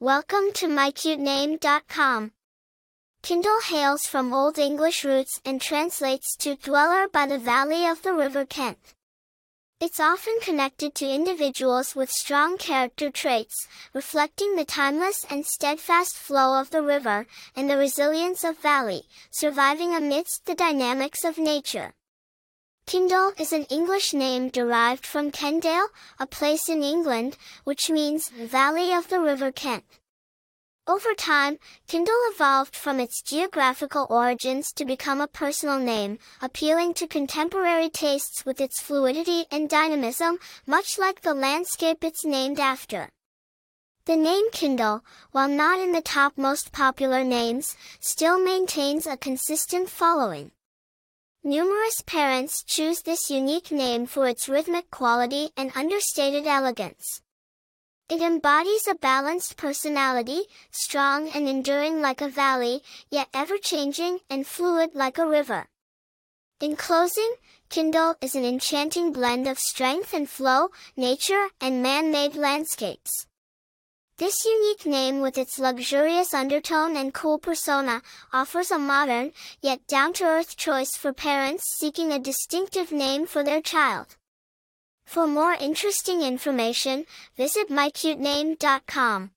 Welcome to mycutename.com. Kyndall hails from Old English roots and translates to dweller by the valley of the River Kent. It's often connected to individuals with strong character traits, reflecting the timeless and steadfast flow of the river and the resilience of valley, surviving amidst the dynamics of nature. Kyndall is an English name derived from Kendale, a place in England, which means Valley of the River Kent. Over time, Kyndall evolved from its geographical origins to become a personal name, appealing to contemporary tastes with its fluidity and dynamism, much like the landscape it's named after. The name Kyndall, while not in the top most popular names, still maintains a consistent following. Numerous parents choose this unique name for its rhythmic quality and understated elegance. It embodies a balanced personality, strong and enduring like a valley, yet ever-changing and fluid like a river. In closing, Kyndall is an enchanting blend of strength and flow, nature, and man-made landscapes. This unique name with its luxurious undertone and cool persona offers a modern, yet down-to-earth choice for parents seeking a distinctive name for their child. For more interesting information, visit mycutename.com.